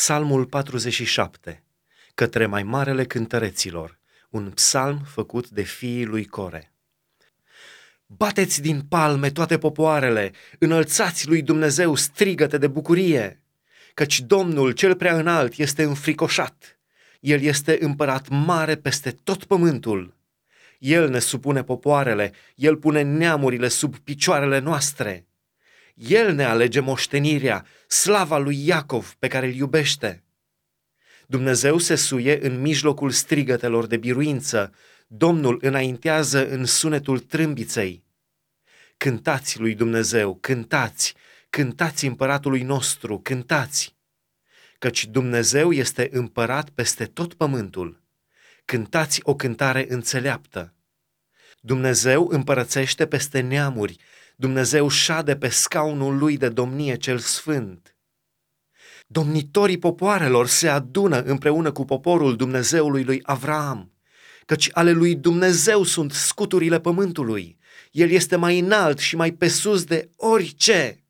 Psalmul 47, către mai marele cântăreților, un psalm făcut de fiii lui Core. Bateți din palme toate popoarele, înălțați lui Dumnezeu strigăte de bucurie, căci Domnul cel prea înalt este înfricoșat. El este împărat mare peste tot pământul. El ne supune popoarele, El pune neamurile sub picioarele noastre. El ne alege moștenirea, slava lui Iacov pe care îl iubește. Dumnezeu se suie în mijlocul strigătelor de biruință, Domnul înaintează în sunetul trâmbiței. Cântați lui Dumnezeu, cântați, cântați împăratului nostru, cântați! Căci Dumnezeu este împărat peste tot pământul. Cântați o cântare înțeleaptă. Dumnezeu împărățește peste neamuri, Dumnezeu șade pe scaunul lui de domnie cel sfânt. Domnitorii popoarelor se adună împreună cu poporul Dumnezeului lui Avraam, căci ale lui Dumnezeu sunt scuturile pământului. El este mai înalt și mai pe sus de orice.